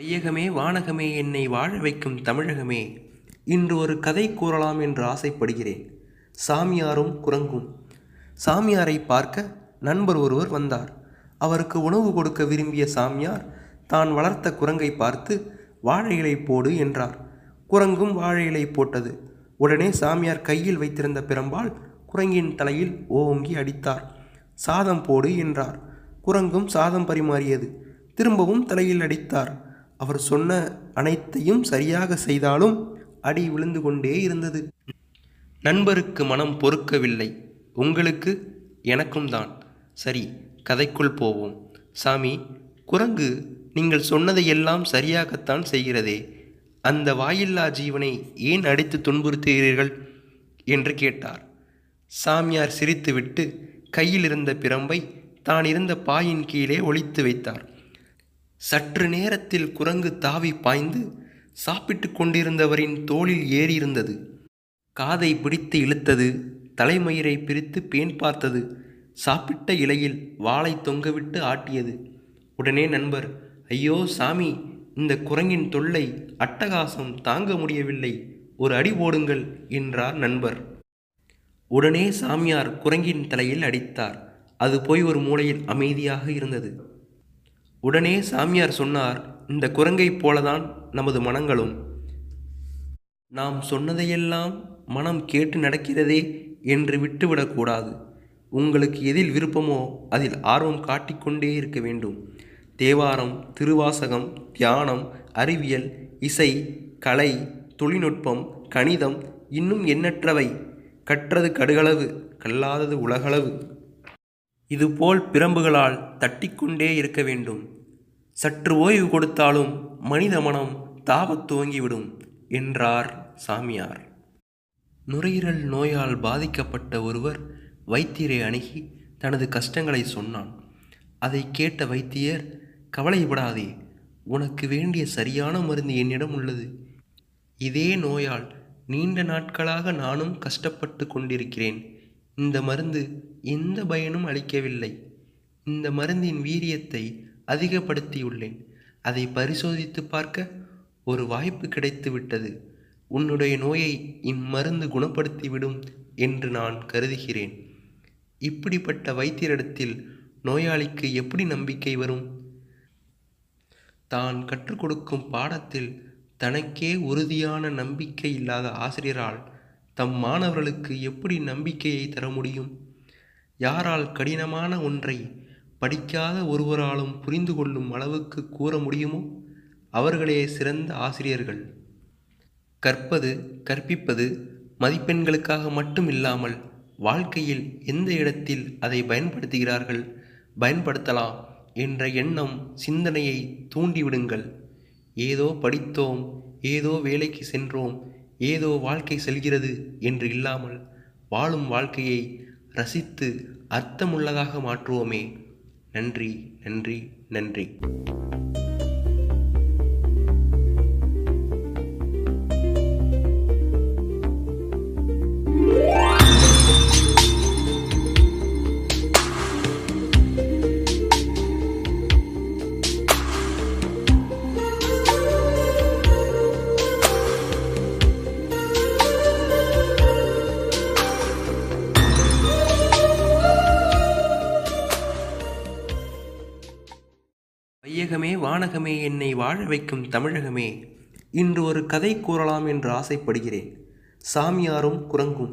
வையகமே வானகமே என்னை வாழ வைக்கும் தமிழகமே. இன்று ஒரு கதை கூறலாம் என்று ஆசைப்படுகிறேன். சாமியாரும் குரங்கும். சாமியாரை பார்க்க நண்பர் ஒருவர் வந்தார். அவருக்கு உணவு கொடுக்க விரும்பிய சாமியார் தான் வளர்த்த குரங்கை பார்த்து வாழை இலை போடு என்றார். குரங்கும் வாழை இலை போட்டது. உடனே சாமியார் கையில் வைத்திருந்த பிரம்பால் குரங்கின் தலையில் ஓங்கி அடித்தார். சாதம் போடு என்றார். குரங்கும் சாதம் பரிமாறியது. திரும்பவும் தலையில் அடித்தார். அவர் சொன்ன அனைத்தையும் சரியாக செய்தாலும் அடி விழுந்து கொண்டே இருந்தது. நண்பருக்கு மனம் பொறுக்கவில்லை. உங்களுக்கு எனக்கும் தான். சரி கதைக்குள் போவோம். சாமி குரங்கு நீங்கள் சொன்னதையெல்லாம் சரியாகத்தான் செய்கிறதே. அந்த வாயில்லா ஜீவனை ஏன் அடித்து துன்புறுத்துகிறீர்கள்? என்று கேட்டார். சாமியார் சிரித்துவிட்டு கையில் இருந்த பிரம்பை தான் இருந்த பாயின் கீழே ஒழித்து வைத்தார். சற்று நேரத்தில் குரங்கு தாவி பாய்ந்து சாப்பிட்டு கொண்டிருந்தவரின் தோளில் ஏறியிருந்தது. காதை பிடித்து இழுத்தது தலைமயிரை பிரித்து பேன் பார்த்தது சாப்பிட்ட இலையில் வாளை தொங்கவிட்டு ஆட்டியது. உடனே நண்பர் ஐயோ சாமி இந்த குரங்கின் தொல்லை அட்டகாசம் தாங்க முடியவில்லை ஒரு அடி போடுங்கள் என்றார் நண்பர். உடனே சாமியார் குரங்கின் தலையில் அடித்தார். அது போய் ஒரு மூலையில் அமைதியாக இருந்தது. உடனே சாமியார் சொன்னார் இந்த குரங்கைப் போலதான் நமது மனங்களும். நாம் சொன்னதையெல்லாம் மனம் கேட்டு நடக்கிறதே என்று விட்டுவிடக்கூடாது உங்களுக்கு எதில் விருப்பமோ அதில் ஆர்வம் காட்டிக்கொண்டே இருக்க வேண்டும். தேவாரம் திருவாசகம் தியானம் அறிவியல் இசை கலை தொழில்நுட்பம் கணிதம் இன்னும் எண்ணற்றவை. கற்றது கடுகளவு கல்லாதது உலகளவு. இதுபோல் பிரம்புகளால் தட்டிக்கொண்டே இருக்க வேண்டும். சற்று ஓய்வு கொடுத்தாலும் மனித மனம் தாபத் துவங்கிவிடும் என்றார் சாமியார். நுரையீரல் நோயால் பாதிக்கப்பட்ட ஒருவர் வைத்தியரை அணுகி தனது கஷ்டங்களை சொன்னான். அதை கேட்ட வைத்தியர் கவலைப்படாதே உனக்கு வேண்டிய சரியான மருந்து என்னிடம் உள்ளது. இதே நோயால் நீண்ட நாட்களாக நானும் கஷ்டப்பட்டு கொண்டிருக்கிறேன். இந்த மருந்து எந்த பயனும் அளிக்கவில்லை. இந்த மருந்தின் வீரியத்தை அதிகப்படுத்தியுள்ளேன். அதை பரிசோதித்து பார்க்க ஒரு வாய்ப்பு கிடைத்து விட்டது உன்னுடைய நோயை இம்மருந்து குணப்படுத்திவிடும் என்று நான் கருதுகிறேன். இப்படிப்பட்ட வைத்தியரிடத்தில் நோயாளிக்கு எப்படி நம்பிக்கை வரும்? தான் கற்றுக் கொடுக்கும் பாடத்தில் தனக்கே உறுதியான நம்பிக்கை இல்லாத ஆசிரியரால் தம் மாணவர்களுக்கு எப்படி நம்பிக்கையை தர முடியும்? யாரால் கடினமான ஒன்றை படிக்காத ஒருவராலும் புரிந்து கொள்ளும் அளவுக்கு கூற முடியுமோ? அவர்களே சிறந்த ஆசிரியர்கள். கற்பது கற்பிப்பது மதிப்பெண்களுக்காக மட்டும் இல்லாமல் வாழ்க்கையில் எந்த இடத்தில் அதை பயன்படுத்துகிறார்கள் பயன்படுத்தலாம் என்ற எண்ணம் சிந்தனையை தூண்டிவிடுங்கள். ஏதோ படித்தோம் ஏதோ வேலைக்கு சென்றோம் ஏதோ வாழ்க்கை செல்கிறது என்று இல்லாமல் வாழும் வாழ்க்கையை ரசித்து அர்த்தமுள்ளதாக மாற்றுவோமே. நன்றி நன்றி நன்றி. வையகமே வானகமே என்னை வாழ வைக்கும் தமிழகமே. இன்று ஒரு கதை கூறலாம் என்று ஆசைப்படுகிறேன். சாமியாரும் குரங்கும்.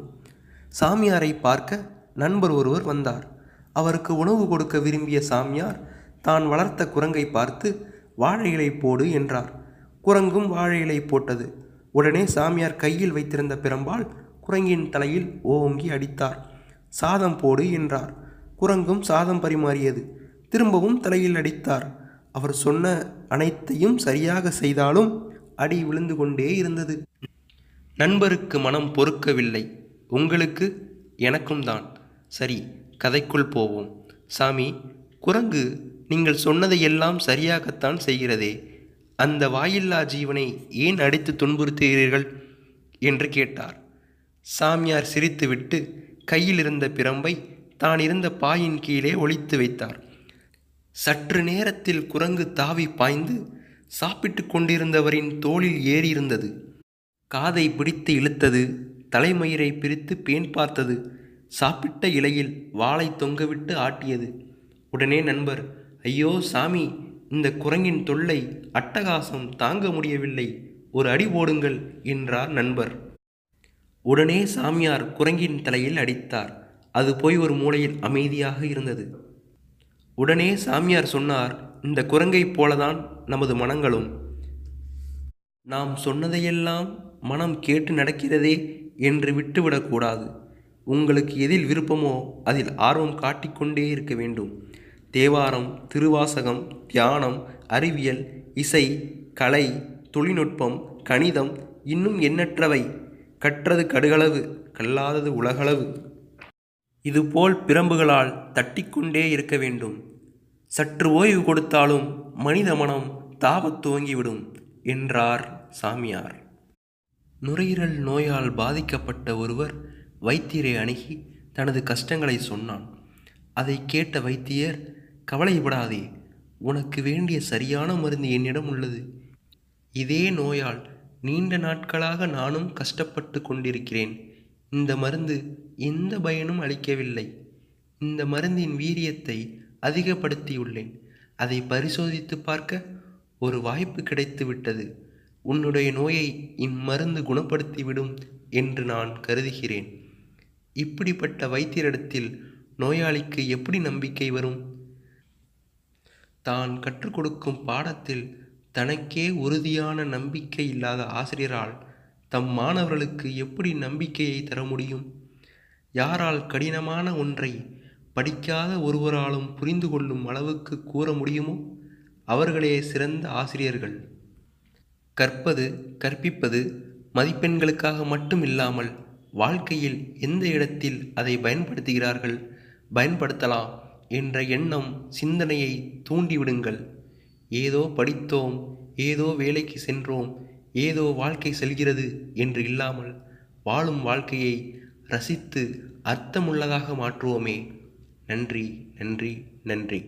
சாமியாரை பார்க்க நண்பர் ஒருவர் வந்தார். அவருக்கு உணவு கொடுக்க விரும்பிய சாமியார் தான் வளர்த்த குரங்கை பார்த்து வாழை இலை போடு என்றார். குரங்கும் வாழை இலை போட்டது. உடனே சாமியார் கையில் வைத்திருந்த பிரம்பால் குரங்கின் தலையில் ஓங்கி அடித்தார். சாதம் போடு என்றார். குரங்கும் சாதம் பரிமாறியது. திரும்பவும் தலையில் அடித்தார். அவர் சொன்ன அனைத்தையும் சரியாக செய்தாலும் அடி விழுந்து கொண்டே இருந்தது. நண்பருக்கு மனம் பொறுக்கவில்லை. உங்களுக்கு எனக்கும் தான். சரி கதைக்குள் போவோம். சாமி குரங்கு நீங்கள் சொன்னதையெல்லாம் சரியாகத்தான் செய்கிறதே. அந்த வாயில்லா ஜீவனை ஏன் அடித்து துன்புறுத்துகிறீர்கள்? என்று கேட்டார். சாமியார் சிரித்துவிட்டு கையில் இருந்த பிரம்பை தான் இருந்த பாயின் கீழே ஒழித்து வைத்தார். சற்று நேரத்தில் குரங்கு தாவி பாய்ந்து சாப்பிட்டு கொண்டிருந்தவரின் தோளில் ஏறியிருந்தது. காதை பிடித்து இழுத்தது தலைமயிரை பிரித்து பேன் பார்த்தது சாப்பிட்ட இலையில் வாளை தொங்கவிட்டு ஆட்டியது. உடனே நண்பர் ஐயோ சாமி இந்த குரங்கின் தொல்லை அட்டகாசம் தாங்க முடியவில்லை ஒரு அடி போடுங்கள் என்றார் நண்பர். உடனே சாமியார் குரங்கின் தலையில் அடித்தார். அது போய் ஒரு மூலையில் அமைதியாக இருந்தது. உடனே சாமியார் சொன்னார் இந்த குரங்கைப் போலதான் நமது மனங்களும். நாம் சொன்னதையெல்லாம் மனம் கேட்டு நடக்கிறதே என்று விட்டுவிடக்கூடாது உங்களுக்கு எதில் விருப்பமோ அதில் ஆர்வம் காட்டிக்கொண்டே இருக்க வேண்டும். தேவாரம் திருவாசகம் தியானம் அறிவியல் இசை கலை தொழில்நுட்பம் கணிதம் இன்னும் எண்ணற்றவை. கற்றது கடுகளவு கல்லாதது உலகளவு. இதுபோல் பிரம்புகளால் தட்டிக்கொண்டே இருக்க வேண்டும். சற்று ஓய்வு கொடுத்தாலும் மனித மனம் தாவத் துவங்கிவிடும் என்றார் சாமியார். நுரையீரல் நோயால் பாதிக்கப்பட்ட ஒருவர் வைத்தியரை அணுகி தனது கஷ்டங்களை சொன்னான். அதை கேட்ட வைத்தியர் கவலைப்படாதே உனக்கு வேண்டிய சரியான மருந்து என்னிடம் உள்ளது. இதே நோயால் நீண்ட நாட்களாக நானும் கஷ்டப்பட்டு கொண்டிருக்கிறேன். இந்த மருந்து எந்த பயனும் அளிக்கவில்லை. இந்த மருந்தின் வீரியத்தை அதிகப்படுத்தியுள்ளேன். அதை பரிசோதித்து பார்க்க ஒரு வாய்ப்பு கிடைத்து விட்டது உன்னுடைய நோயை இம்மருந்து குணப்படுத்திவிடும் என்று நான் கருதுகிறேன். இப்படிப்பட்ட வைத்தியரிடத்தில் நோயாளிக்கு எப்படி நம்பிக்கை வரும்? தான் கற்றுக் கொடுக்கும் பாடத்தில் தனக்கே உறுதியான நம்பிக்கை இல்லாத ஆசிரியரால் தம் மாணவர்களுக்கு எப்படி நம்பிக்கையை தர முடியும்? யாரால் கடினமான ஒன்றை படிக்காத ஒருவராலும் புரிந்து கொள்ளும் அளவுக்கு கூற முடியுமோ? அவர்களே சிறந்த ஆசிரியர்கள். கற்பது கற்பிப்பது மதிப்பெண்களுக்காக மட்டும் இல்லாமல் வாழ்க்கையில் எந்த இடத்தில் அதை பயன்படுத்துகிறார்கள் பயன்படுத்தலாம் என்ற எண்ணம் சிந்தனையை தூண்டிவிடுங்கள். ஏதோ படித்தோம் ஏதோ வேலைக்கு சென்றோம் ஏதோ வாழ்க்கை செல்கிறது என்று இல்லாமல் வாழும் வாழ்க்கையை ரசித்து அர்த்தமுள்ளதாக மாற்றுவோமே. நன்றி நன்றி நன்றி.